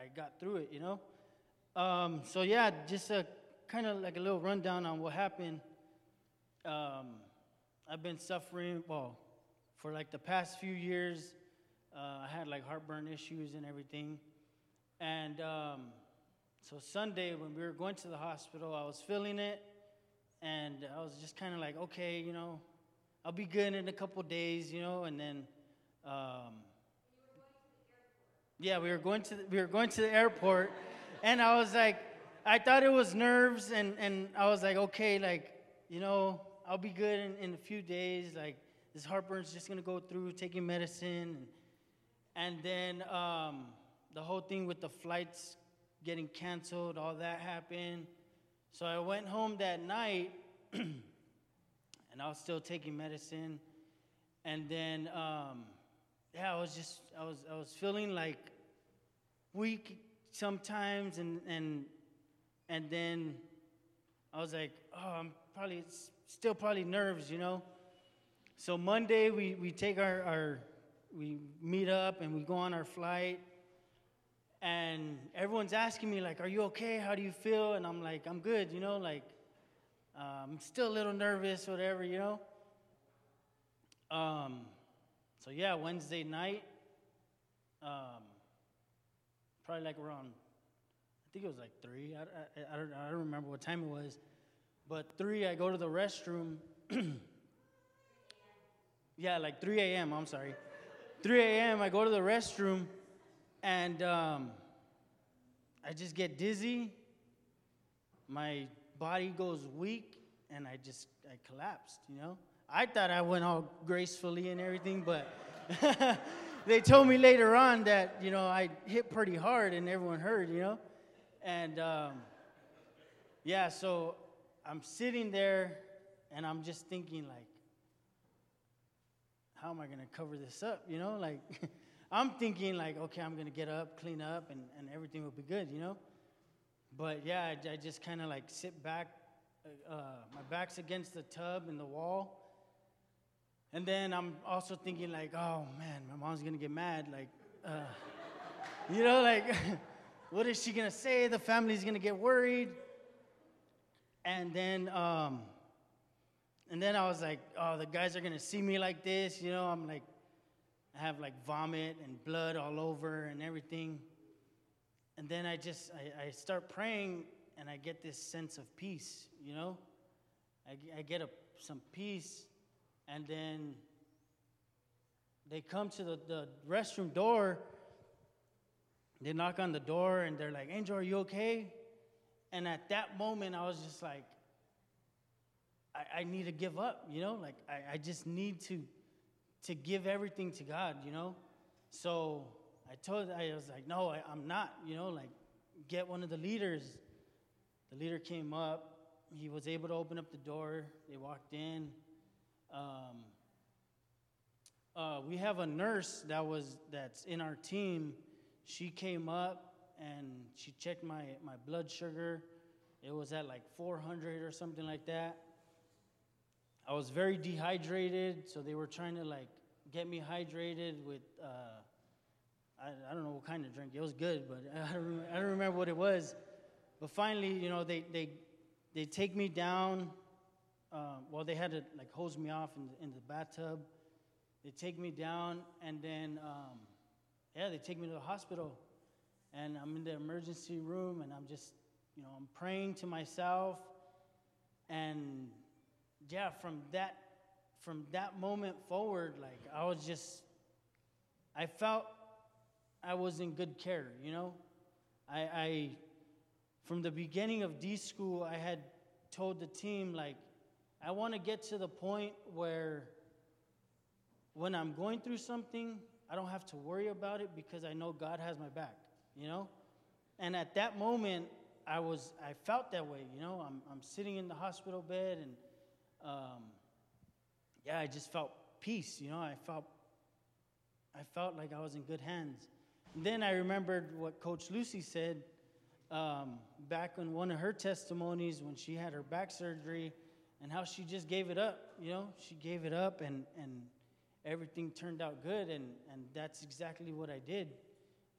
I got through it, you know. Um, so yeah, just a kind of like a little rundown on what happened. Um, I've been suffering well for like the past few years. Uh, I had like heartburn issues and everything, and um, so Sunday when we were going to the hospital, I was feeling it, and I was just kind of like, okay, you know, I'll be good in a couple days, you know, and then. Um, yeah, we were going to the, we were going to the airport, and I was like, I thought it was nerves, and and I was like, okay, like you know, I'll be good in, in a few days. Like this heartburn's just gonna go through, taking medicine, and, then um, the whole thing with the flights getting canceled, all that happened. So I went home that night, and I was still taking medicine, and then. Um, yeah, I was just I was I was feeling like weak sometimes, and and and then I was like, oh, I'm probably still probably nerves, you know. So Monday we we take our our we meet up and we go on our flight, and everyone's asking me like, "Are you okay? How do you feel?" And I'm like, "I'm good," you know, like uh, I'm still a little nervous, whatever, you know. Um, so yeah, Wednesday night, um, probably like around, I think it was like three. I, I, I, don't, I don't remember what time it was, but three. I go to the restroom. yeah, like 3 a.m. I'm sorry, 3 a.m. I go to the restroom, and um, I just get dizzy. My body goes weak, and I just I collapsed. You know. I thought I went all gracefully and everything, but they told me later on that, you know, I hit pretty hard and everyone heard, you know? And um, yeah, so I'm sitting there and I'm just thinking, like, how am I going to cover this up, you know? Like, I'm thinking, like, okay, I'm going to get up, clean up, and, and everything will be good, you know? But yeah, I, I just kind of like sit back. Uh, my back's against the tub and the wall and then I'm also thinking, like, oh man, my mom's gonna get mad. Like, uh, you know, like, what is she gonna say? The family's gonna get worried. And then, um, and then I was like, oh, the guys are gonna see me like this. You know, I'm like, I have like vomit and blood all over and everything. And then I just, I, I start praying and I get this sense of peace, you know? I, I get a, some peace and then they come to the, the restroom door. They knock on the door and they're like, Angel, are you okay? And at that moment, I was just like, I, I need to give up, you know? Like, I, I just need to, to give everything to God, you know? So I told, I was like, no, I, I'm not, you know? Like, get one of the leaders. The leader came up. He was able to open up the door. They walked in. Um, uh, we have a nurse that was that's in our team. She came up and she checked my, my blood sugar. It was at like 400 or something like that. I was very dehydrated, so they were trying to like get me hydrated with uh, I, I don't know what kind of drink. It was good, but I don't, I don't remember what it was. But finally, you know, they they they take me down um, well, they had to like hose me off in the, in the bathtub. They take me down, and then, um, yeah, they take me to the hospital. And I'm in the emergency room, and I'm just, you know, I'm praying to myself. And yeah, from that, from that moment forward, like I was just, I felt I was in good care, you know. I, I from the beginning of D school, I had told the team like I want to get to the point where when I'm going through something, I don't have to worry about it because I know God has my back, you know? And at that moment, I was, I felt that way, you know? I'm, I'm sitting in the hospital bed and, um, yeah, I just felt peace, you know? I felt, I felt like I was in good hands. And then I remembered what Coach Lucy said um, back in one of her testimonies when she had her back surgery and how she just gave it up. You know, she gave it up and, and everything turned out good. And, and that's exactly what I did,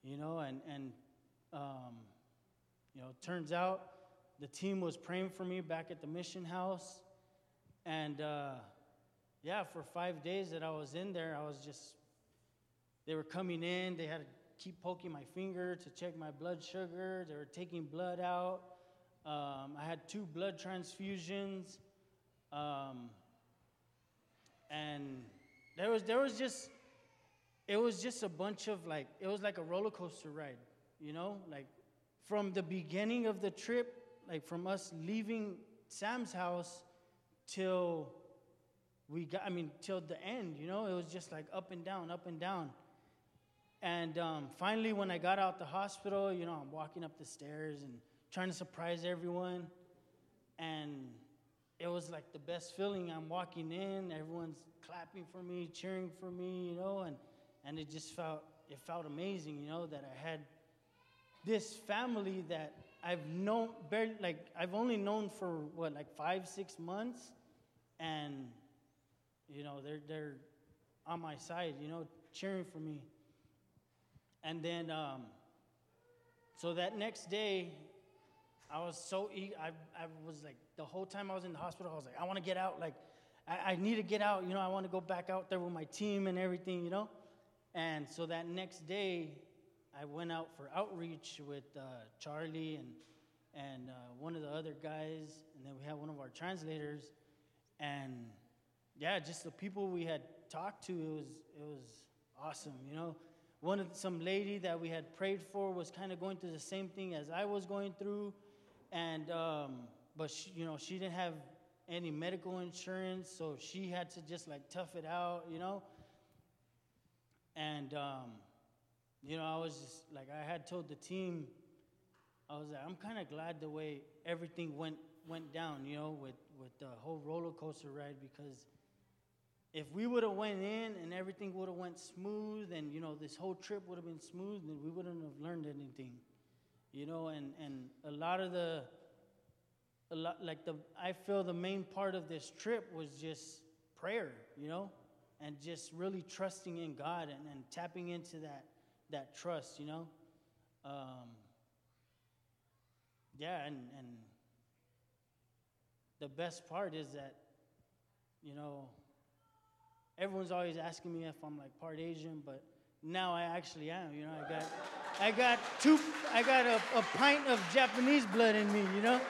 you know, and, and um, you know, turns out the team was praying for me back at the mission house. And uh, yeah, for five days that I was in there, I was just, they were coming in, they had to keep poking my finger to check my blood sugar, they were taking blood out. Um, I had two blood transfusions. Um, and there was, there was just, it was just a bunch of like, it was like a roller coaster ride, you know? Like from the beginning of the trip, like from us leaving Sam's house till we got, I mean, till the end, you know? It was just like up and down, up and down. And um, finally, when I got out the hospital, you know, I'm walking up the stairs and trying to surprise everyone. And it was like the best feeling. I'm walking in, everyone's clapping for me, cheering for me, you know, and, and it just felt, it felt amazing, you know, that I had this family that I've known, barely, like, I've only known for what, like five, six months, and, you know, they're, they're on my side, you know, cheering for me. And then, um, so that next day, I was so eager. I, I was like, the whole time I was in the hospital, I was like, I want to get out. Like, I, I need to get out. You know, I want to go back out there with my team and everything, you know? And so that next day, I went out for outreach with uh, Charlie and, and uh, one of the other guys, and then we had one of our translators. And yeah, just the people we had talked to, it was, it was awesome, you know? One of some lady that we had prayed for was kind of going through the same thing as I was going through and um, but she, you know she didn't have any medical insurance, so she had to just like tough it out, you know. And um, you know, I was just like I had told the team, I was like, I'm kind of glad the way everything went went down, you know, with with the whole roller coaster ride because if we would have went in and everything would have went smooth and you know this whole trip would have been smooth then we wouldn't have learned anything you know, and, and a lot of the, a lot, like the, I feel the main part of this trip was just prayer, you know, and just really trusting in God and, and tapping into that, that trust, you know. Um, yeah, and, and the best part is that, you know, everyone's always asking me if I'm like part Asian, but now I actually am. You know, I got, I got two, I got a, a pint of Japanese blood in me. You know,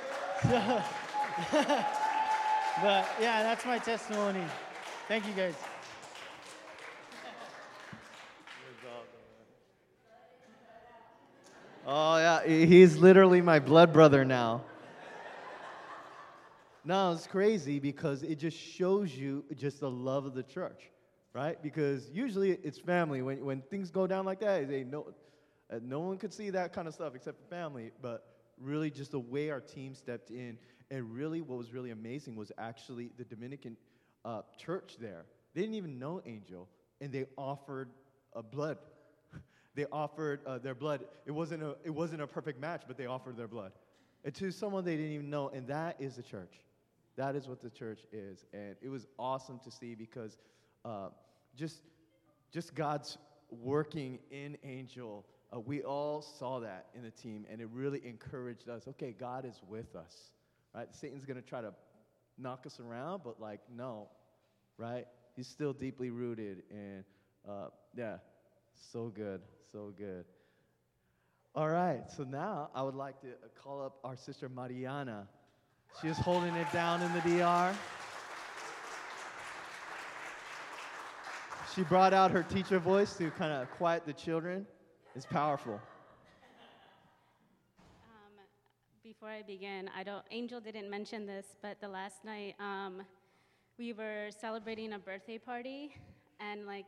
so, but yeah, that's my testimony. Thank you guys. Oh yeah, he's literally my blood brother now. No, it's crazy because it just shows you just the love of the church right? Because usually it's family. When, when things go down like that, they no, uh, no one could see that kind of stuff except for family. But really, just the way our team stepped in, and really, what was really amazing was actually the Dominican uh, church there. They didn't even know Angel, and they offered a blood. they offered uh, their blood. It wasn't a it wasn't a perfect match, but they offered their blood, and to someone they didn't even know, and that is the church. That is what the church is, and it was awesome to see because uh, just, just God's working in Angel. Uh, we all saw that in the team, and it really encouraged us. Okay, God is with us, right? Satan's going to try to knock us around, but like, no, right? He's still deeply rooted, and uh, yeah, so good, so good. All right, so now I would like to call up our sister Mariana. She is holding it down in the DR. She brought out her teacher voice to kind of quiet the children. It's powerful. Um, before I begin, I don't. Angel didn't mention this, but the last night um, we were celebrating a birthday party, and like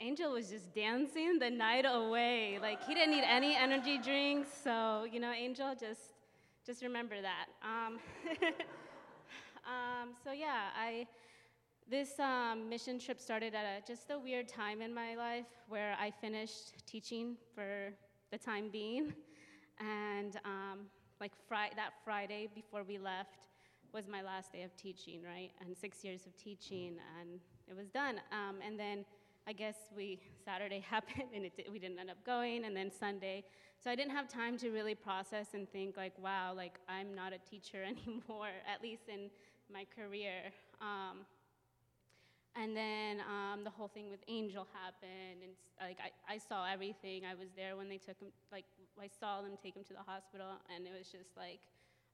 Angel was just dancing the night away. Like he didn't need any energy drinks, so you know, Angel just just remember that. Um, um, so yeah, I this um, mission trip started at a, just a weird time in my life where I finished teaching for the time being. And um, like that Friday before we left was my last day of teaching, right? And six years of teaching, and it was done. Um, and then I guess we Saturday happened and it, we didn't end up going, and then Sunday. So I didn't have time to really process and think like, wow, like I'm not a teacher anymore, at least in my career. Um, and then um, the whole thing with Angel happened, and like I, I saw everything. I was there when they took him, like I saw them take him to the hospital, and it was just like,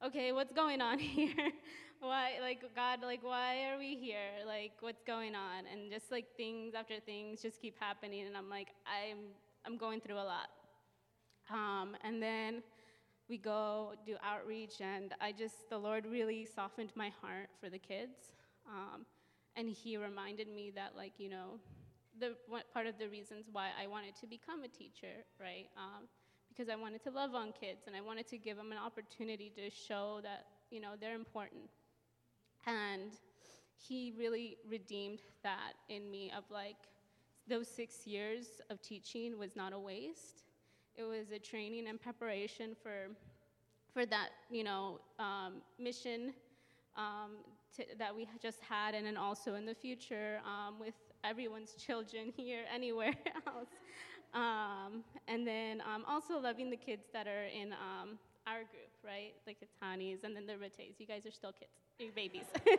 okay, what's going on here? why, like God, like why are we here? Like what's going on? And just like things after things just keep happening, and I'm like, I'm I'm going through a lot. Um, and then we go do outreach, and I just the Lord really softened my heart for the kids. Um, and he reminded me that like you know the part of the reasons why i wanted to become a teacher right um, because i wanted to love on kids and i wanted to give them an opportunity to show that you know they're important. And he really redeemed that in me of like those six years of teaching was not a waste. It was a training and preparation for for that you know um, mission um, to, that we just had, and then also in the future um, with everyone's children here, anywhere else. Um, and then um, also loving the kids that are in um, our group, right? The Tanis and then the Rates. You guys are still kids, you're babies.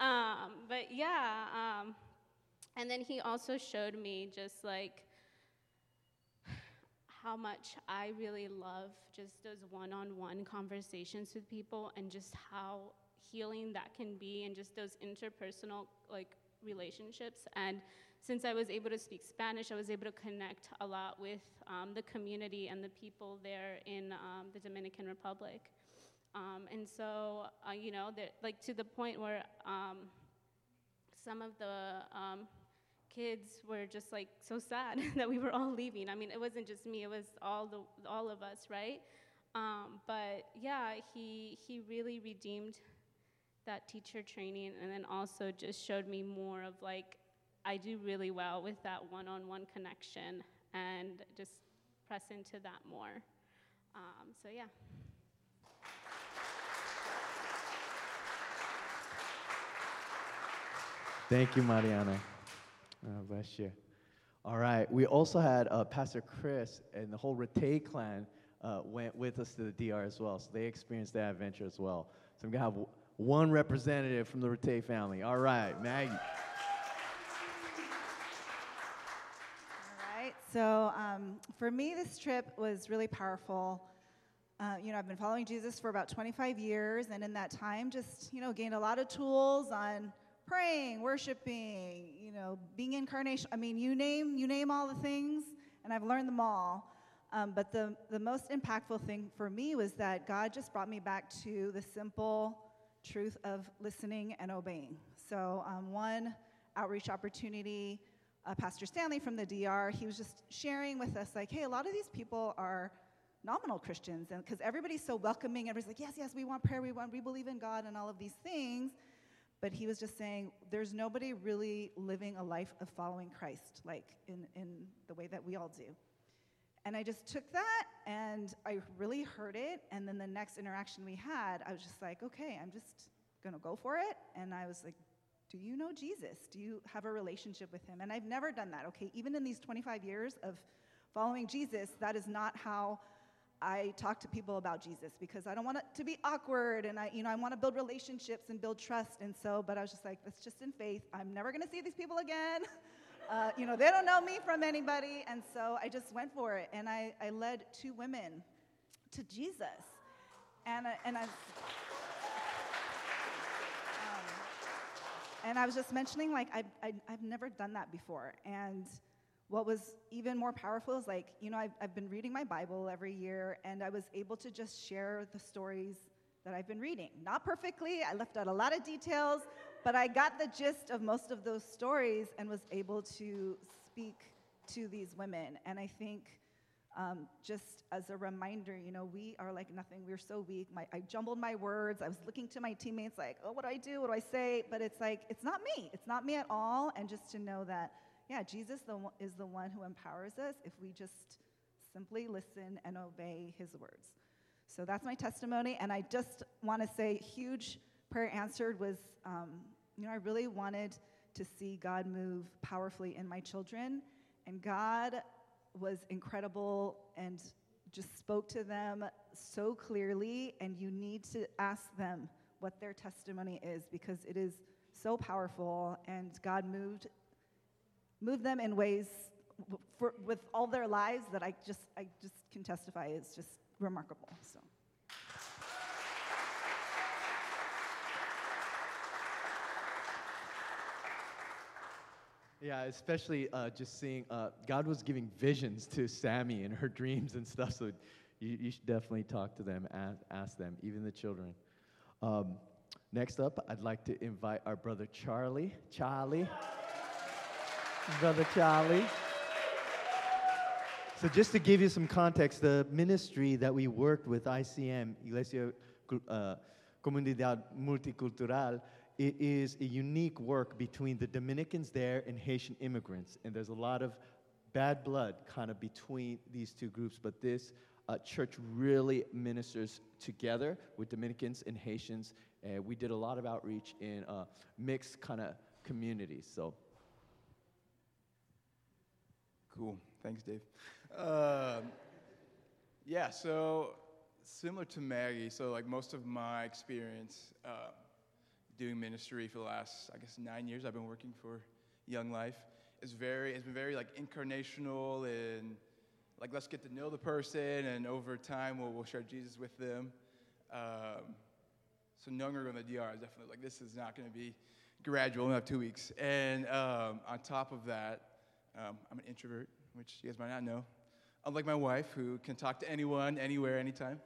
Um, but yeah, and then he also showed me just like how much I really love just those one on one conversations with people and just how healing that can be and just those interpersonal like relationships. And since I was able to speak Spanish, I was able to connect a lot with um, the community and the people there in um, the Dominican Republic. Um, and so, uh, you know, like to the point where um, some of the um, kids were just like so sad that we were all leaving. I mean, it wasn't just me; it was all the all of us, right? Um, but yeah, he he really redeemed that teacher training, and then also just showed me more of like I do really well with that one-on-one connection, and just press into that more. Um, so yeah. Thank you, Mariana. Oh, bless you. All right. We also had uh, Pastor Chris and the whole Rete clan uh, went with us to the DR as well. So they experienced that adventure as well. So I'm going to have one representative from the Rete family. All right, Maggie. All right. So um, for me, this trip was really powerful. Uh, you know, I've been following Jesus for about 25 years, and in that time, just, you know, gained a lot of tools on praying, worshiping, you know, being incarnation. I mean, you name you name all the things, and I've learned them all. Um, but the the most impactful thing for me was that God just brought me back to the simple truth of listening and obeying. So um, one outreach opportunity, uh, Pastor Stanley from the DR, he was just sharing with us like, hey, a lot of these people are nominal Christians, and because everybody's so welcoming, everybody's like, yes, yes, we want prayer, we want, we believe in God, and all of these things but he was just saying there's nobody really living a life of following Christ, like in, in the way that we all do. And I just took that and I really heard it. And then the next interaction we had, I was just like, okay, I'm just gonna go for it. And I was like, do you know Jesus? Do you have a relationship with him? And I've never done that, okay? Even in these 25 years of following Jesus, that is not how I talk to people about Jesus because I don't want it to be awkward and I, you know, I want to build relationships and build trust. And so, but I was just like, that's just in faith. I'm never going to see these people again. Uh, you know, they don't know me from anybody. And so I just went for it. And I, I led two women to Jesus. And, I, and I, um, and I was just mentioning, like, I, I, I've never done that before. And what was even more powerful is like, you know, I've, I've been reading my Bible every year, and I was able to just share the stories that I've been reading. Not perfectly, I left out a lot of details, but I got the gist of most of those stories and was able to speak to these women. And I think um, just as a reminder, you know, we are like nothing. We're so weak. My, I jumbled my words. I was looking to my teammates like, oh, what do I do? What do I say? But it's like, it's not me. It's not me at all. And just to know that yeah, Jesus is the one who empowers us if we just simply listen and obey his words. So that's my testimony. And I just want to say, huge prayer answered was, um, you know, I really wanted to see God move powerfully in my children. And God was incredible and just spoke to them so clearly. And you need to ask them what their testimony is because it is so powerful. And God moved, moved them in ways for, with all their lives that I just, I just can testify is just remarkable. So. Yeah, especially uh, just seeing uh, God was giving visions to Sammy in her dreams and stuff. So you, you should definitely talk to them, ask, ask them, even the children. Um, next up, I'd like to invite our brother Charlie. Charlie. brother Charlie. So just to give you some context, the ministry that we worked with ICM, Iglesia uh, Comunidad Multicultural, it is a unique work between the Dominicans there and Haitian immigrants. And there's a lot of bad blood kind of between these two groups. But this uh, church really ministers together with Dominicans and Haitians. And we did a lot of outreach in uh, mixed kind of communities. So, cool. Thanks, Dave. Um, yeah, so similar to Maggie, so like most of my experience. Doing ministry for the last, I guess, nine years. I've been working for Young Life. It's very, it's been very like incarnational and like let's get to know the person, and over time we'll, we'll share Jesus with them. Um, so younger on the DR is definitely like this is not going to be gradual. We have two weeks, and um, on top of that, um, I'm an introvert, which you guys might not know. Unlike my wife, who can talk to anyone, anywhere, anytime,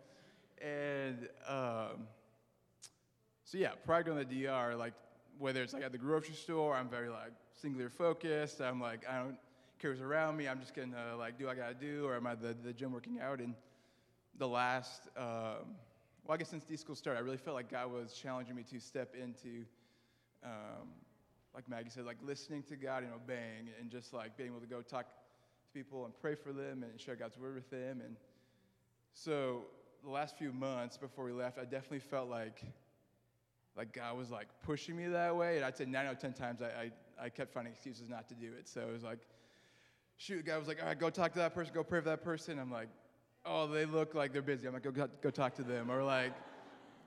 and um, so yeah, prior to the DR, like whether it's like at the grocery store, I'm very like singular focused. I'm like I don't care who's around me. I'm just gonna like do what I gotta do, or am I the the gym working out? And the last, um, well, I guess since D school started, I really felt like God was challenging me to step into, um, like Maggie said, like listening to God and obeying, and just like being able to go talk to people and pray for them and share God's word with them. And so the last few months before we left, I definitely felt like like God was like pushing me that way. And I'd say nine out of 10 times I, I, I kept finding excuses not to do it. So it was like, shoot, God was like, all right, go talk to that person, go pray for that person. I'm like, oh, they look like they're busy. I'm like, go, go talk to them. Or like,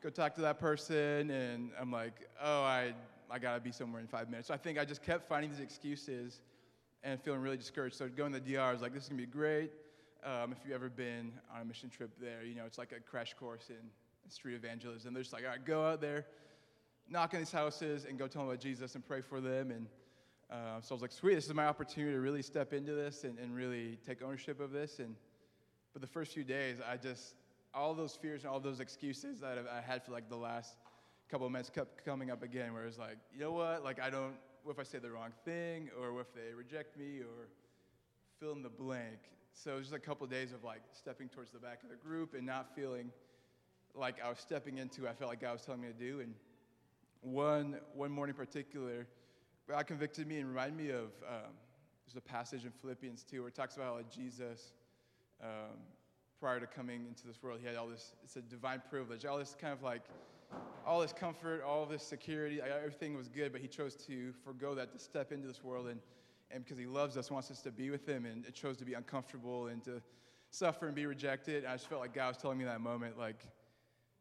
go talk to that person. And I'm like, oh, I, I got to be somewhere in five minutes. So I think I just kept finding these excuses and feeling really discouraged. So going to the DR, I was like, this is going to be great. Um, if you've ever been on a mission trip there, you know, it's like a crash course in street evangelism. They're just like, all right, go out there, knock on these houses and go tell them about Jesus and pray for them. And uh, so I was like, sweet, this is my opportunity to really step into this and, and really take ownership of this. And but the first few days, I just all those fears and all those excuses that I had for like the last couple of months kept coming up again. Where it was like, you know what? Like I don't. What if I say the wrong thing, or what if they reject me, or fill in the blank? So it was just a couple of days of like stepping towards the back of the group and not feeling like I was stepping into. I felt like God was telling me to do and one, one morning in particular, God convicted me and reminded me of um, there's a passage in Philippians 2 where it talks about how Jesus, um, prior to coming into this world, he had all this, it's a divine privilege, all this kind of like, all this comfort, all this security, everything was good, but he chose to forego that to step into this world and, and because he loves us, wants us to be with him, and it chose to be uncomfortable and to suffer and be rejected. And I just felt like God was telling me that moment, like,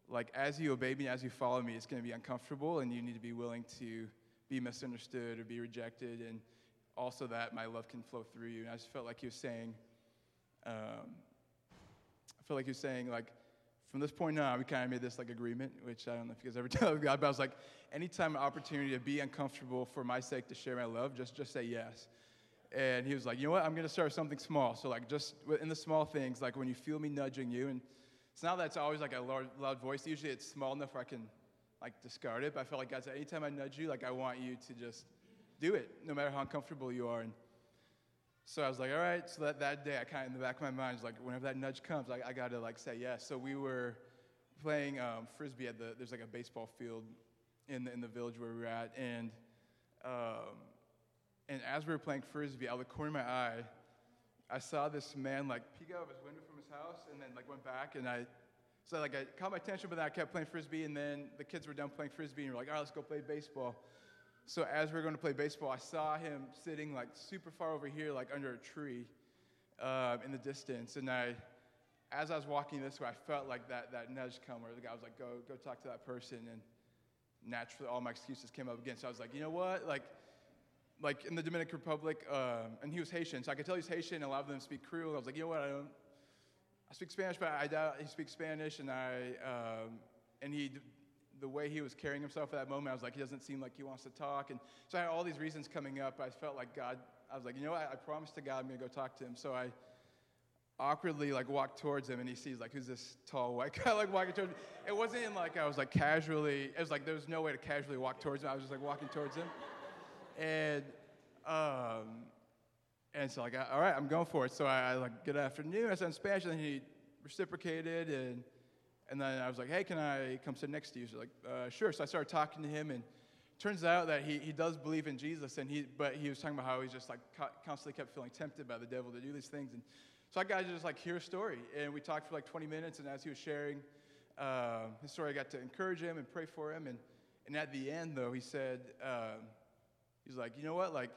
like as you obey me, as you follow me, it's going to be uncomfortable, and you need to be willing to be misunderstood or be rejected, and also that my love can flow through you. And I just felt like he was saying, um, I felt like he was saying, like, from this point on, we kind of made this like agreement, which I don't know if you guys ever tell God, but I was like, anytime an opportunity to be uncomfortable for my sake to share my love, just just say yes. And he was like, you know what? I'm going to start something small. So like, just in the small things, like when you feel me nudging you, and it's not that it's always like a loud, loud voice. Usually it's small enough where I can like discard it. But I felt like God said, anytime I nudge you, like I want you to just do it, no matter how uncomfortable you are. And so I was like, all right. So that, that day, I kind of in the back of my mind was like, whenever that nudge comes, I, I got to like say yes. So we were playing um, frisbee at the there's like a baseball field in the, in the village where we were at, and um, and as we were playing frisbee, out of the corner of my eye, I saw this man like peek out of his window house and then like went back and I so like I caught my attention, but then I kept playing frisbee and then the kids were done playing frisbee and we're like, all right, let's go play baseball. so as we are going to play baseball, I saw him sitting like super far over here, like under a tree uh, in the distance. And I, as I was walking this way, I felt like that, that nudge come where the guy was like, go, go talk to that person. And naturally, all my excuses came up again. So I was like, you know what? Like, like in the Dominican Republic, um, and he was Haitian, so I could tell he's Haitian. A lot of them speak Creole. I was like, you know what? I don't. I speak Spanish, but I doubt he speaks Spanish. And I, um, and he, the way he was carrying himself at that moment, I was like, he doesn't seem like he wants to talk. And so I had all these reasons coming up. I felt like God. I was like, you know what? I, I promised to God I'm gonna go talk to him. So I awkwardly like walked towards him, and he sees like, who's this tall white guy like walking towards me? It wasn't in, like I was like casually. It was like there was no way to casually walk towards him. I was just like walking towards him and um, and so like, all right, I'm going for it. So I, I like, good afternoon. I said in Spanish, and then he reciprocated, and and then I was like, hey, can I come sit next to you? He's like, uh, sure. So I started talking to him, and turns out that he, he does believe in Jesus, and he but he was talking about how he's just like constantly kept feeling tempted by the devil to do these things, and so I got to just like hear a story, and we talked for like 20 minutes, and as he was sharing uh, his story, I got to encourage him and pray for him, and and at the end though, he said. Um, He's like, you know what? Like,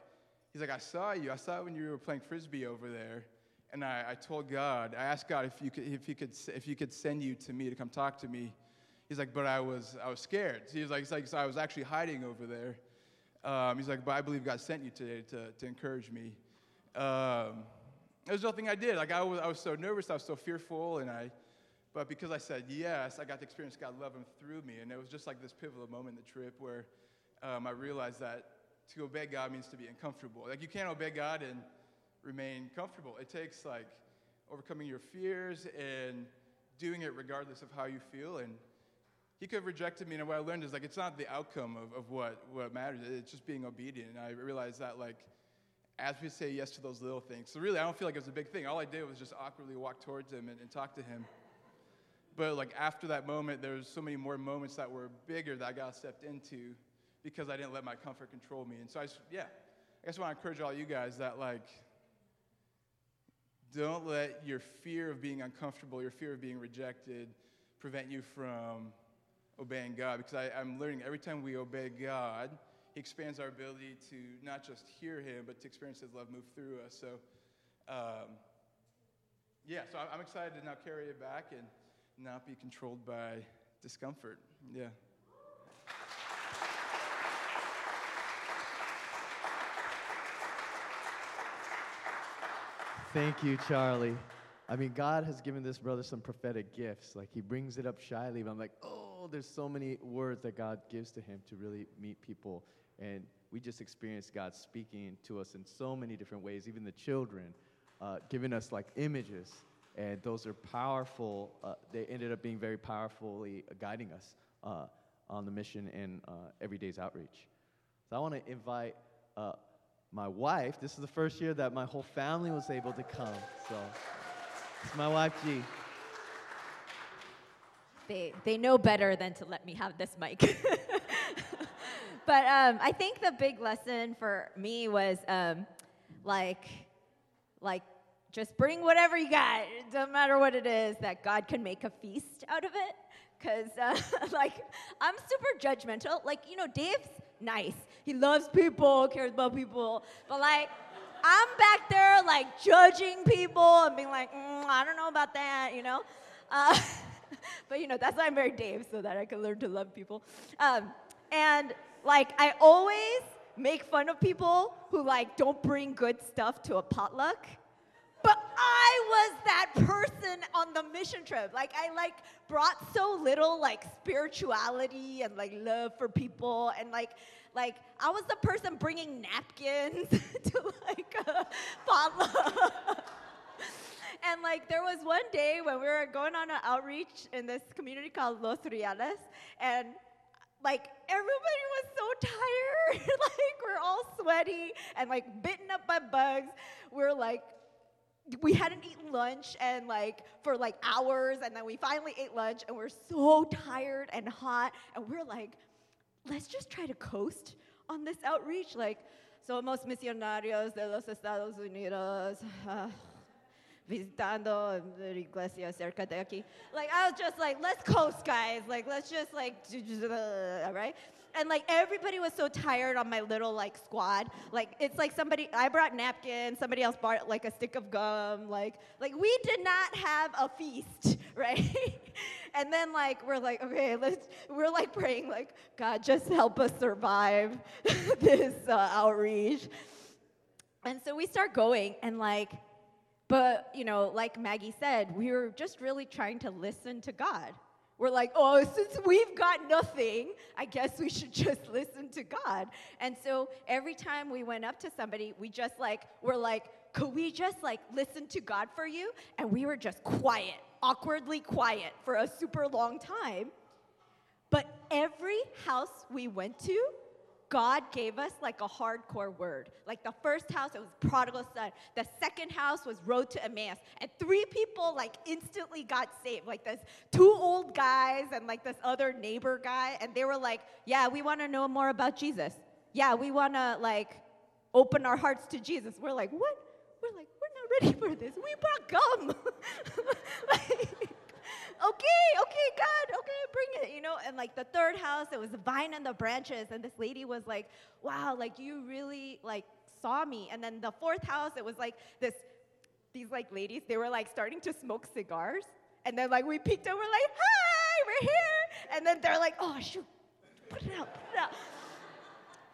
he's like, I saw you. I saw when you were playing frisbee over there, and I, I told God, I asked God if you could, if you could, if you could send you to me to come talk to me. He's like, but I was, I was scared. So he's like, he's like, so I was actually hiding over there. Um, he's like, but I believe God sent you today to, to encourage me. Um, there's nothing I did. Like I was, I was so nervous, I was so fearful, and I, but because I said yes, I got to experience God love him through me, and it was just like this pivotal moment in the trip where um, I realized that to obey God means to be uncomfortable. Like you can't obey God and remain comfortable. It takes like overcoming your fears and doing it regardless of how you feel. And he could have rejected me, and what I learned is like it's not the outcome of, of what, what matters. It's just being obedient. And I realized that like as we say yes to those little things. So really I don't feel like it was a big thing. All I did was just awkwardly walk towards him and, and talk to him. But like after that moment, there was so many more moments that were bigger that I got stepped into because I didn't let my comfort control me. And so I, just, yeah, I just want to encourage all you guys that like, don't let your fear of being uncomfortable, your fear of being rejected, prevent you from obeying God. Because I, I'm learning every time we obey God, He expands our ability to not just hear Him, but to experience His love move through us. So, um, yeah, so I'm excited to now carry it back and not be controlled by discomfort. Yeah. Thank you, Charlie. I mean, God has given this brother some prophetic gifts. Like, he brings it up shyly, but I'm like, oh, there's so many words that God gives to him to really meet people. And we just experienced God speaking to us in so many different ways, even the children, uh, giving us like images. And those are powerful. Uh, they ended up being very powerfully guiding us uh, on the mission and uh, everyday's outreach. So I want to invite uh, my wife. This is the first year that my whole family was able to come. So it's my wife, G. They, they know better than to let me have this mic. but um, I think the big lesson for me was um, like, like just bring whatever you got. It doesn't matter what it is, that God can make a feast out of it. Because, uh, like, I'm super judgmental. Like, you know, Dave's nice. He loves people, cares about people. But like, I'm back there like judging people and being like, mm, I don't know about that, you know. Uh, but you know, that's why I married Dave so that I can learn to love people. Um, and like, I always make fun of people who like don't bring good stuff to a potluck. But I was that person on the mission trip. Like I like brought so little like spirituality and like love for people and like like I was the person bringing napkins to like a potluck. and like there was one day when we were going on an outreach in this community called Los Reales and like everybody was so tired like we're all sweaty and like bitten up by bugs we're like we hadn't eaten lunch and like for like hours and then we finally ate lunch and we're so tired and hot and we're like let's just try to coast on this outreach like somos misionarios de los estados unidos uh, visitando la iglesia cerca de aquí. Like, I was just like, let's coast, guys. Like, let's just like, right? And like everybody was so tired on my little like squad. Like it's like somebody I brought napkins, somebody else brought like a stick of gum. Like like we did not have a feast, right? and then like we're like okay, let's we're like praying like God just help us survive this uh, outreach. And so we start going and like but you know, like Maggie said, we were just really trying to listen to God. We're like, oh, since we've got nothing, I guess we should just listen to God. And so every time we went up to somebody, we just like, we're like, could we just like listen to God for you? And we were just quiet, awkwardly quiet for a super long time. But every house we went to, God gave us like a hardcore word. Like the first house, it was prodigal son. The second house was road to Emmaus. And three people like instantly got saved. Like this two old guys and like this other neighbor guy. And they were like, yeah, we want to know more about Jesus. Yeah, we want to like open our hearts to Jesus. We're like, what? We're like, we're not ready for this. We brought gum. like, okay, okay, God, okay, bring it, you And like the third house, it was vine and the branches. And this lady was like, wow, like you really like saw me. And then the fourth house, it was like this, these like ladies, they were like starting to smoke cigars. And then like we peeked over, like, hi, we're here. And then they're like, oh, shoot, put it out, put it out.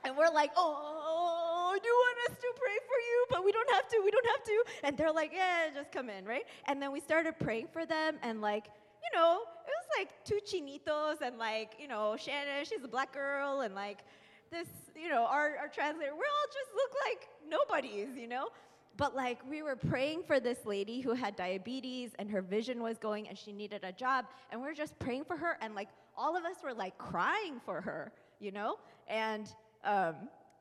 And we're like, oh, do you want us to pray for you, but we don't have to, we don't have to. And they're like, yeah, just come in, right? And then we started praying for them, and like, you know, it was like two chinitos and like, you know, Shannon, she's a black girl, and like this, you know, our, our translator, we all just look like nobodies, you know? But like we were praying for this lady who had diabetes and her vision was going and she needed a job, and we are just praying for her, and like all of us were like crying for her, you know? And um,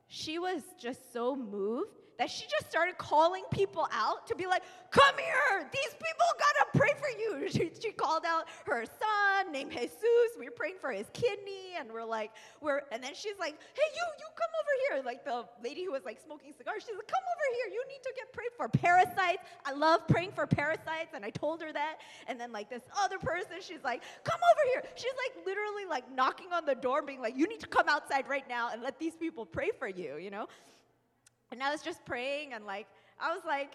she was just so moved that she just started calling people out to be like, come here, these people gotta pray for you. She, she called out her son named Jesus. We are praying for his kidney, and we're like, we're, and then she's like, hey, you, you come over here. Like the lady who was like smoking cigars, she's like, come over here. You need to get prayed for parasites. I love praying for parasites, and I told her that. And then like this other person, she's like, come over here. She's like literally like knocking on the door, being like, you need to come outside right now and let these people pray for you, you know? And I was just praying, and like, I was like,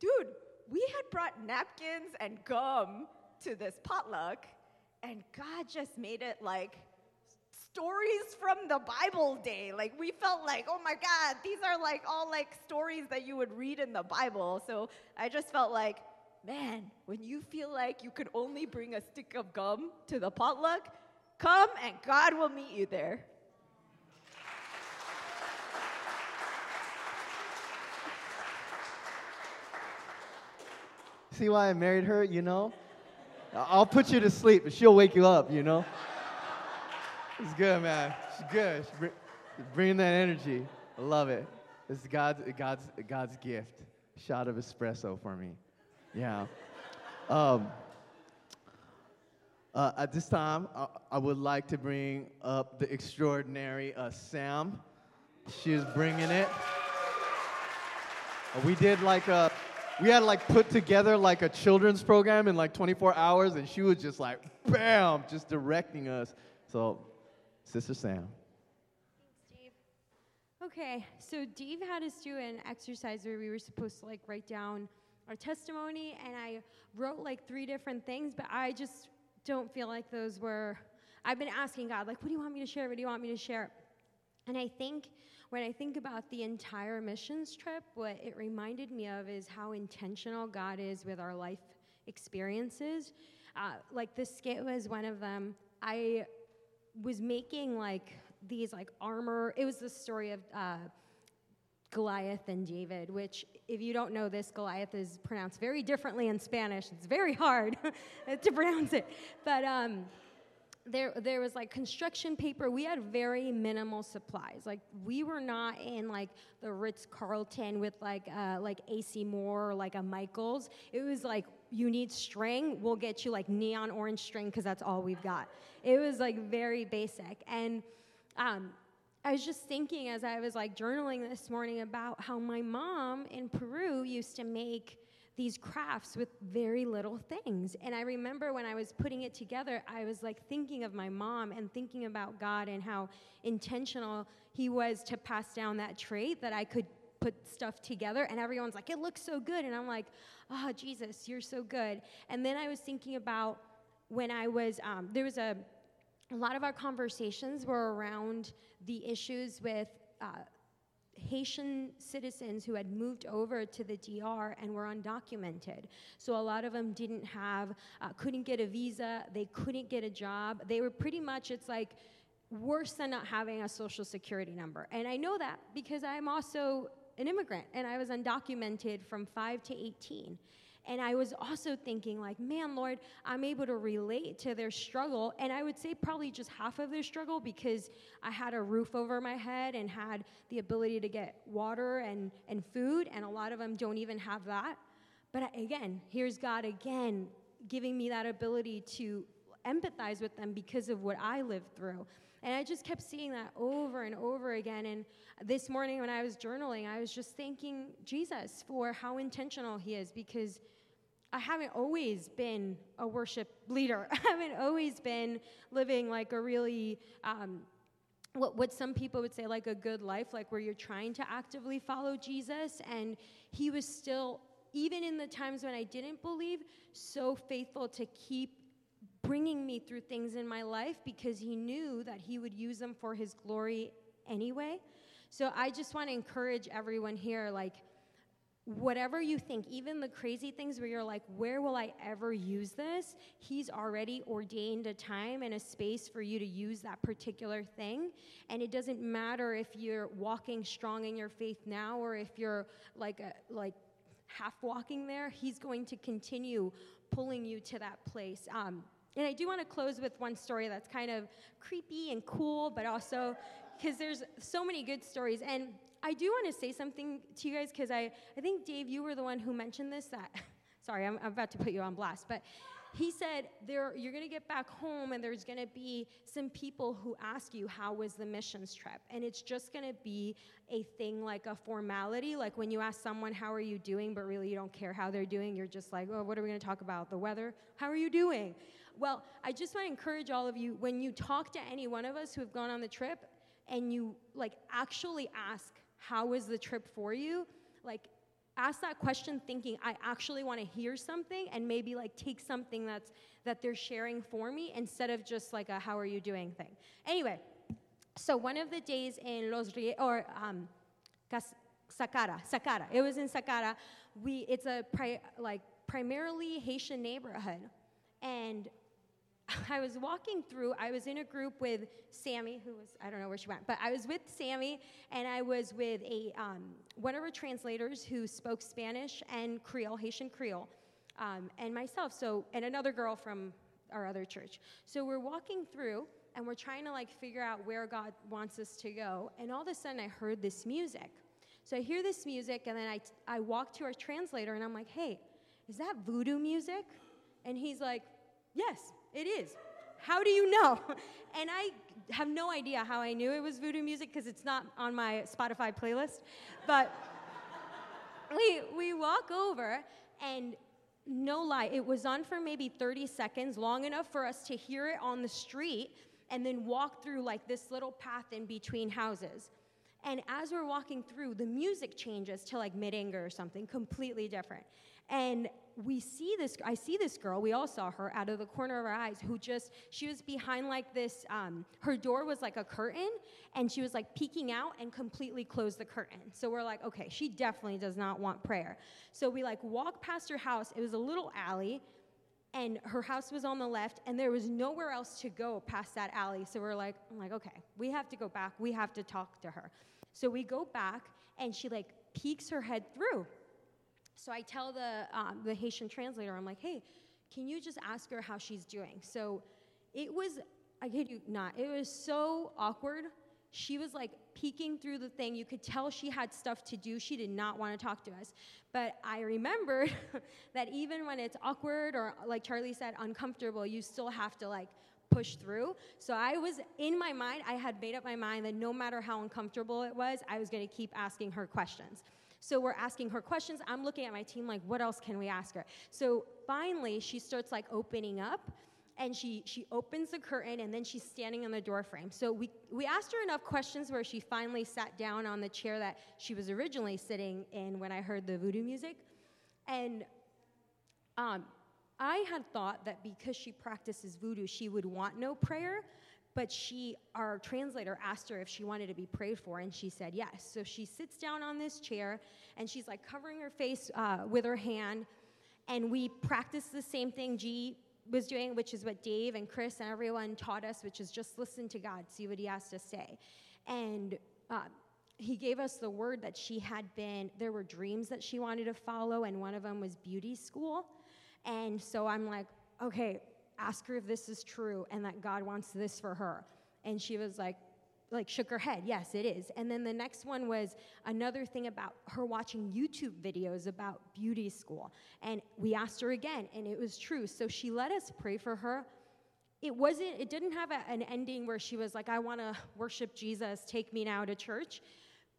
dude, we had brought napkins and gum to this potluck, and God just made it like stories from the Bible day. Like, we felt like, oh my God, these are like all like stories that you would read in the Bible. So I just felt like, man, when you feel like you could only bring a stick of gum to the potluck, come and God will meet you there. See why I married her, you know? I'll put you to sleep, but she'll wake you up, you know? It's good, man. She's good. She's bringing that energy. I love it. It's God's, God's, God's gift. Shot of espresso for me. Yeah. Um, uh, at this time, I, I, would like to bring up the extraordinary uh, Sam. She is bringing it. We did like a we had like put together like a children's program in like 24 hours, and she was just like, bam, just directing us. So, Sister Sam. Thanks, Dave. Okay, so Dave had us do an exercise where we were supposed to like write down our testimony, and I wrote like three different things, but I just don't feel like those were. I've been asking God, like, what do you want me to share? What do you want me to share? And I think when I think about the entire missions trip, what it reminded me of is how intentional God is with our life experiences. Uh, like the skit was one of them. I was making like these like armor. It was the story of uh, Goliath and David, which, if you don't know this, Goliath is pronounced very differently in Spanish. It's very hard to pronounce it. But um, there, there was like construction paper. We had very minimal supplies. Like we were not in like the Ritz Carlton with like uh, like AC Moore or like a Michaels. It was like you need string. We'll get you like neon orange string because that's all we've got. It was like very basic. And um, I was just thinking as I was like journaling this morning about how my mom in Peru used to make these crafts with very little things. And I remember when I was putting it together, I was like thinking of my mom and thinking about God and how intentional He was to pass down that trait that I could put stuff together. And everyone's like, it looks so good. And I'm like, oh, Jesus, you're so good. And then I was thinking about when I was, um, there was a, a lot of our conversations were around the issues with. Uh, Haitian citizens who had moved over to the DR and were undocumented. So a lot of them didn't have, uh, couldn't get a visa, they couldn't get a job. They were pretty much, it's like worse than not having a social security number. And I know that because I'm also an immigrant and I was undocumented from 5 to 18. And I was also thinking, like, man, Lord, I'm able to relate to their struggle. And I would say probably just half of their struggle because I had a roof over my head and had the ability to get water and, and food. And a lot of them don't even have that. But again, here's God again giving me that ability to empathize with them because of what I lived through. And I just kept seeing that over and over again. And this morning when I was journaling, I was just thanking Jesus for how intentional he is because I haven't always been a worship leader. I haven't always been living like a really, um, what, what some people would say, like a good life, like where you're trying to actively follow Jesus. And he was still, even in the times when I didn't believe, so faithful to keep bringing me through things in my life because he knew that he would use them for his glory anyway. So I just want to encourage everyone here, like, whatever you think, even the crazy things where you're like, where will I ever use this? He's already ordained a time and a space for you to use that particular thing. And it doesn't matter if you're walking strong in your faith now or if you're like a, like half walking there, he's going to continue pulling you to that place. Um, and I do want to close with one story that's kind of creepy and cool, but also because there's so many good stories. And I do want to say something to you guys because I, I think, Dave, you were the one who mentioned this. That, sorry, I'm, I'm about to put you on blast, but he said there, you're going to get back home and there's going to be some people who ask you how was the missions trip and it's just going to be a thing like a formality like when you ask someone how are you doing but really you don't care how they're doing you're just like oh what are we going to talk about the weather how are you doing well i just want to encourage all of you when you talk to any one of us who have gone on the trip and you like actually ask how was the trip for you? Like, ask that question thinking i actually want to hear something and maybe like take something that's that they're sharing for me instead of just like a how are you doing thing anyway so one of the days in los Rie- or um, Sacara, Sacara. It was in Sacara. We, it's a pri- like primarily Haitian neighborhood, and I was walking through, I was in a group with Sammy, who was, I don't know where she went, but I was with Sammy and I was with a, um, one of our translators who spoke Spanish and Creole, Haitian Creole, um, and myself, so, and another girl from our other church. So we're walking through and we're trying to like figure out where God wants us to go. And all of a sudden I heard this music. So I hear this music and then I, I walk to our translator and I'm like, hey, is that voodoo music? And he's like, yes. It is. How do you know? And I have no idea how I knew it was voodoo music because it's not on my Spotify playlist. But we, we walk over, and no lie, it was on for maybe 30 seconds, long enough for us to hear it on the street and then walk through like this little path in between houses. And as we're walking through, the music changes to like merengue or something completely different. And we see this, I see this girl, we all saw her out of the corner of our eyes, who just, she was behind like this, um, her door was like a curtain, and she was like peeking out and completely closed the curtain. So we're like, okay, she definitely does not want prayer. So we like walk past her house, it was a little alley, and her house was on the left, and there was nowhere else to go past that alley. So we're like, I'm like, okay, we have to go back, we have to talk to her. So we go back, and she like peeks her head through so I tell the, um, the Haitian translator, I'm like, hey, can you just ask her how she's doing? So it was, I kid you not, it was so awkward. She was like peeking through the thing. You could tell she had stuff to do. She did not want to talk to us. But I remembered that even when it's awkward or, like Charlie said, uncomfortable, you still have to like push through. So I was in my mind, I had made up my mind that no matter how uncomfortable it was, I was going to keep asking her questions. So we're asking her questions. I'm looking at my team like, what else can we ask her? So finally, she starts like opening up and she she opens the curtain and then she's standing in the door frame. So we we asked her enough questions where she finally sat down on the chair that she was originally sitting in when I heard the voodoo music. And um, I had thought that because she practices voodoo, she would want no prayer, but she, our translator asked her if she wanted to be prayed for, and she said yes. So she sits down on this chair, and she's like covering her face uh, with her hand, and we practice the same thing G was doing, which is what Dave and Chris and everyone taught us, which is just listen to God, see what He has to say. And uh, he gave us the word that she had been, there were dreams that she wanted to follow, and one of them was beauty school. And so I'm like, okay, ask her if this is true and that God wants this for her. And she was like, like shook her head, yes, it is. And then the next one was another thing about her watching YouTube videos about beauty school. And we asked her again, and it was true. So she let us pray for her. It wasn't, it didn't have a, an ending where she was like, I want to worship Jesus, take me now to church.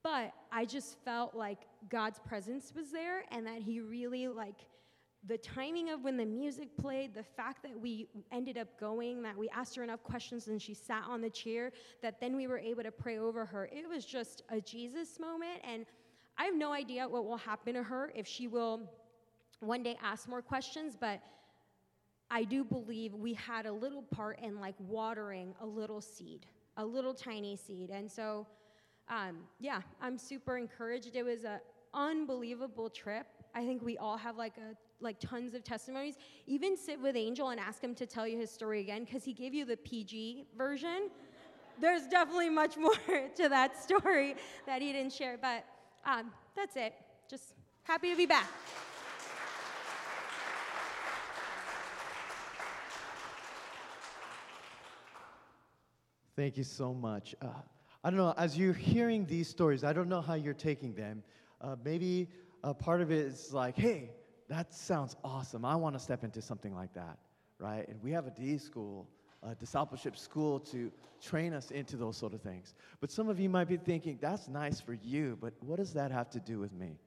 But I just felt like God's presence was there and that He really, like, the timing of when the music played, the fact that we ended up going, that we asked her enough questions and she sat on the chair, that then we were able to pray over her. It was just a Jesus moment. And I have no idea what will happen to her if she will one day ask more questions, but I do believe we had a little part in like watering a little seed, a little tiny seed. And so, um, yeah, I'm super encouraged. It was an unbelievable trip. I think we all have like a like tons of testimonies. Even sit with Angel and ask him to tell you his story again because he gave you the PG version. There's definitely much more to that story that he didn't share, but um, that's it. Just happy to be back. Thank you so much. Uh, I don't know, as you're hearing these stories, I don't know how you're taking them. Uh, maybe a part of it is like, hey, that sounds awesome. I want to step into something like that, right? And we have a D school, a discipleship school to train us into those sort of things. But some of you might be thinking, that's nice for you, but what does that have to do with me?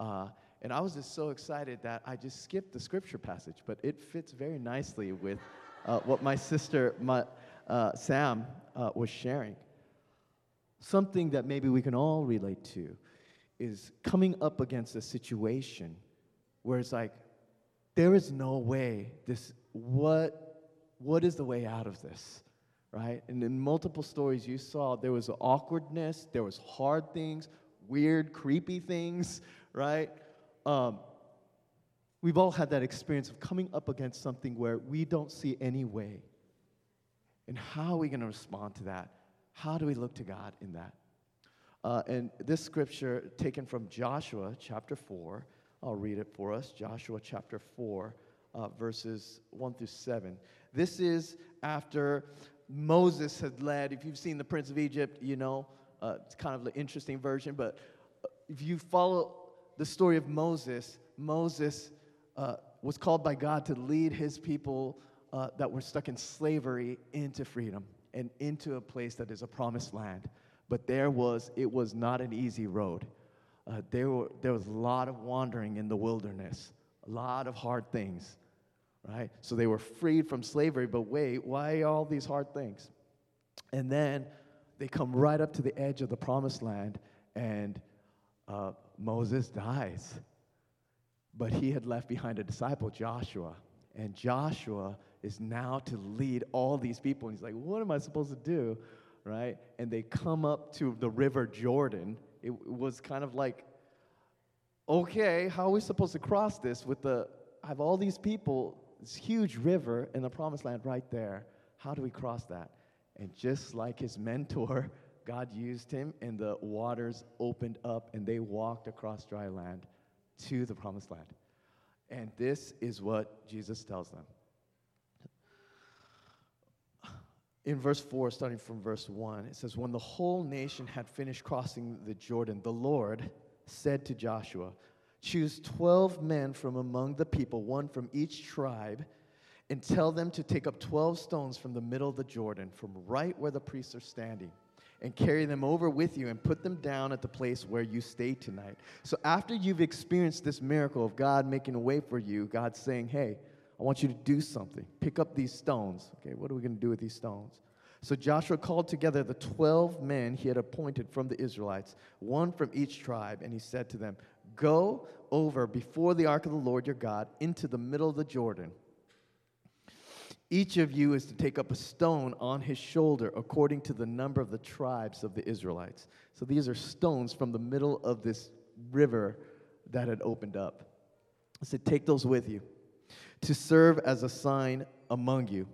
Uh, and I was just so excited that I just skipped the scripture passage, but it fits very nicely with uh, what my sister my, uh, Sam uh, was sharing. Something that maybe we can all relate to is coming up against a situation where it's like, there is no way this, what, what is the way out of this? Right? And in multiple stories you saw, there was awkwardness, there was hard things, weird, creepy things, right? Um, we've all had that experience of coming up against something where we don't see any way. And how are we going to respond to that? How do we look to God in that? Uh, and this scripture, taken from Joshua chapter 4, I'll read it for us Joshua chapter 4, uh, verses 1 through 7. This is after Moses had led, if you've seen The Prince of Egypt, you know, uh, it's kind of an interesting version, but uh, if you follow the story of Moses, Moses uh, was called by God to lead his people uh, that were stuck in slavery into freedom and into a place that is a promised land. But there was, it was not an easy road. Uh, there, were, there was a lot of wandering in the wilderness, a lot of hard things, right? So they were freed from slavery, but wait, why all these hard things? And then they come right up to the edge of the promised land, and uh, Moses dies. But he had left behind a disciple, Joshua. And Joshua is now to lead all these people. And he's like, What am I supposed to do? Right? And they come up to the river Jordan. It, was kind of like, okay, how are we supposed to cross this with the, I have all these people, this huge river in the promised land right there. How do we cross that? And just like his mentor, God used him, and the waters opened up, and they walked across dry land to the promised land. And this is what Jesus tells them. In verse 4, starting from verse 1, it says, When the whole nation had finished crossing the Jordan, the Lord said to Joshua, Choose 12 men from among the people, one from each tribe, and tell them to take up 12 stones from the middle of the Jordan, from right where the priests are standing. and carry them over with you and put them down at the place where you stay tonight. So after you've experienced this miracle of God making a way for you, God's saying, hey, I want you to do something. Pick up these stones. Okay, what are we going to do with these stones? So Joshua called together the 12 men he had appointed from the Israelites, one from each tribe, and he said to them, Go over before the ark of the Lord your God into the middle of the Jordan. Each of you is to take up a stone on his shoulder according to the number of the tribes of the Israelites. So these are stones from the middle of this river that had opened up. I said, Take those with you to serve as a sign among you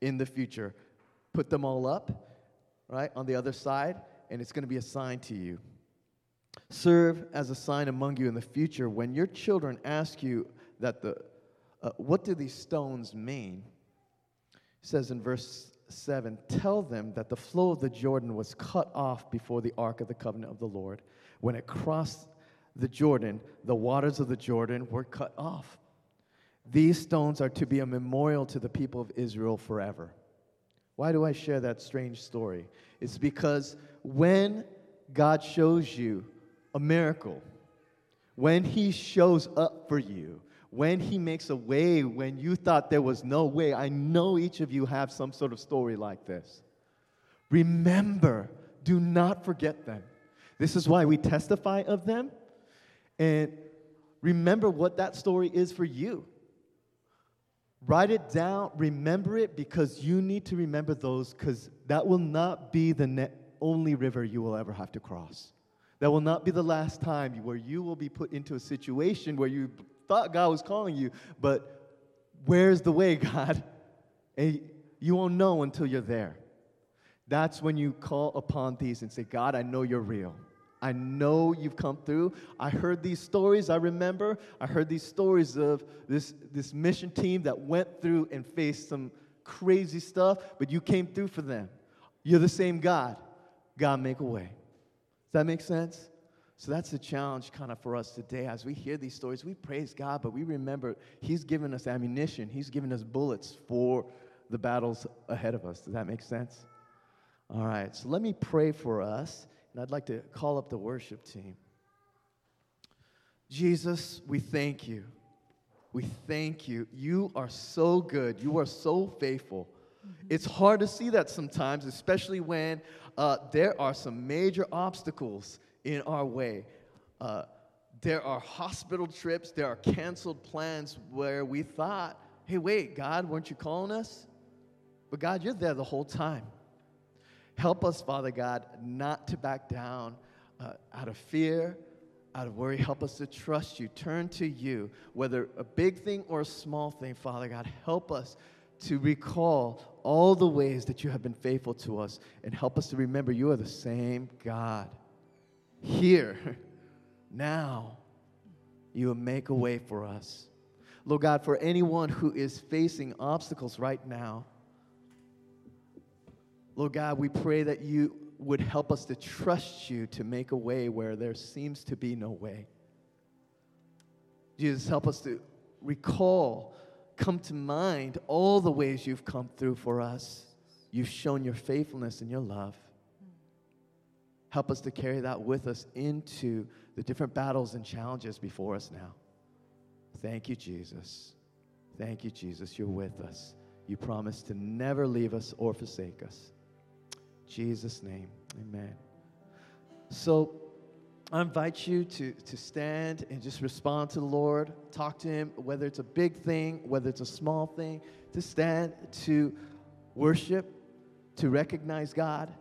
in the future. Put them all up, right, on the other side, and it's going to be a sign to you. Serve as a sign among you in the future when your children ask you that the, uh, what do these stones mean? It says in verse 7 Tell them that the flow of the Jordan was cut off before the ark of the covenant of the Lord. When it crossed the Jordan, the waters of the Jordan were cut off. These stones are to be a memorial to the people of Israel forever. Why do I share that strange story? It's because when God shows you a miracle, when He shows up for you, when He makes a way when you thought there was no way, I know each of you have some sort of story like this. Remember, do not forget them. This is why we testify of them. And remember what that story is for you. Write it down, remember it because you need to remember those because that will not be the ne- only river you will ever have to cross. That will not be the last time where you will be put into a situation where you thought God was calling you, but where's the way, God? And you won't know until you're there. That's when you call upon these and say, God, I know you're real. I know you've come through. I heard these stories, I remember. I heard these stories of this, this mission team that went through and faced some crazy stuff, but you came through for them. You're the same God. God, make a way. Does that make sense? So that's the challenge kind of for us today. As we hear these stories, we praise God, but we remember He's given us ammunition, He's given us bullets for the battles ahead of us. Does that make sense? All right, so let me pray for us. And I'd like to call up the worship team. Jesus, we thank you. We thank you. You are so good. You are so faithful. It's hard to see that sometimes, especially when uh, there are some major obstacles in our way. Uh, there are hospital trips, there are canceled plans where we thought, hey, wait, God, weren't you calling us? But God, you're there the whole time. Help us, Father God, not to back down uh, out of fear, out of worry. Help us to trust you, turn to you, whether a big thing or a small thing, Father God. Help us to recall all the ways that you have been faithful to us and help us to remember you are the same God. Here, now, you will make a way for us. Lord God, for anyone who is facing obstacles right now, Lord God, we pray that you would help us to trust you to make a way where there seems to be no way. Jesus, help us to recall, come to mind all the ways you've come through for us. You've shown your faithfulness and your love. Help us to carry that with us into the different battles and challenges before us now. Thank you, Jesus. Thank you, Jesus. You're with us. You promise to never leave us or forsake us. Jesus' name, amen. So I invite you to, to stand and just respond to the Lord. Talk to Him, whether it's a big thing, whether it's a small thing, to stand, to worship, to recognize God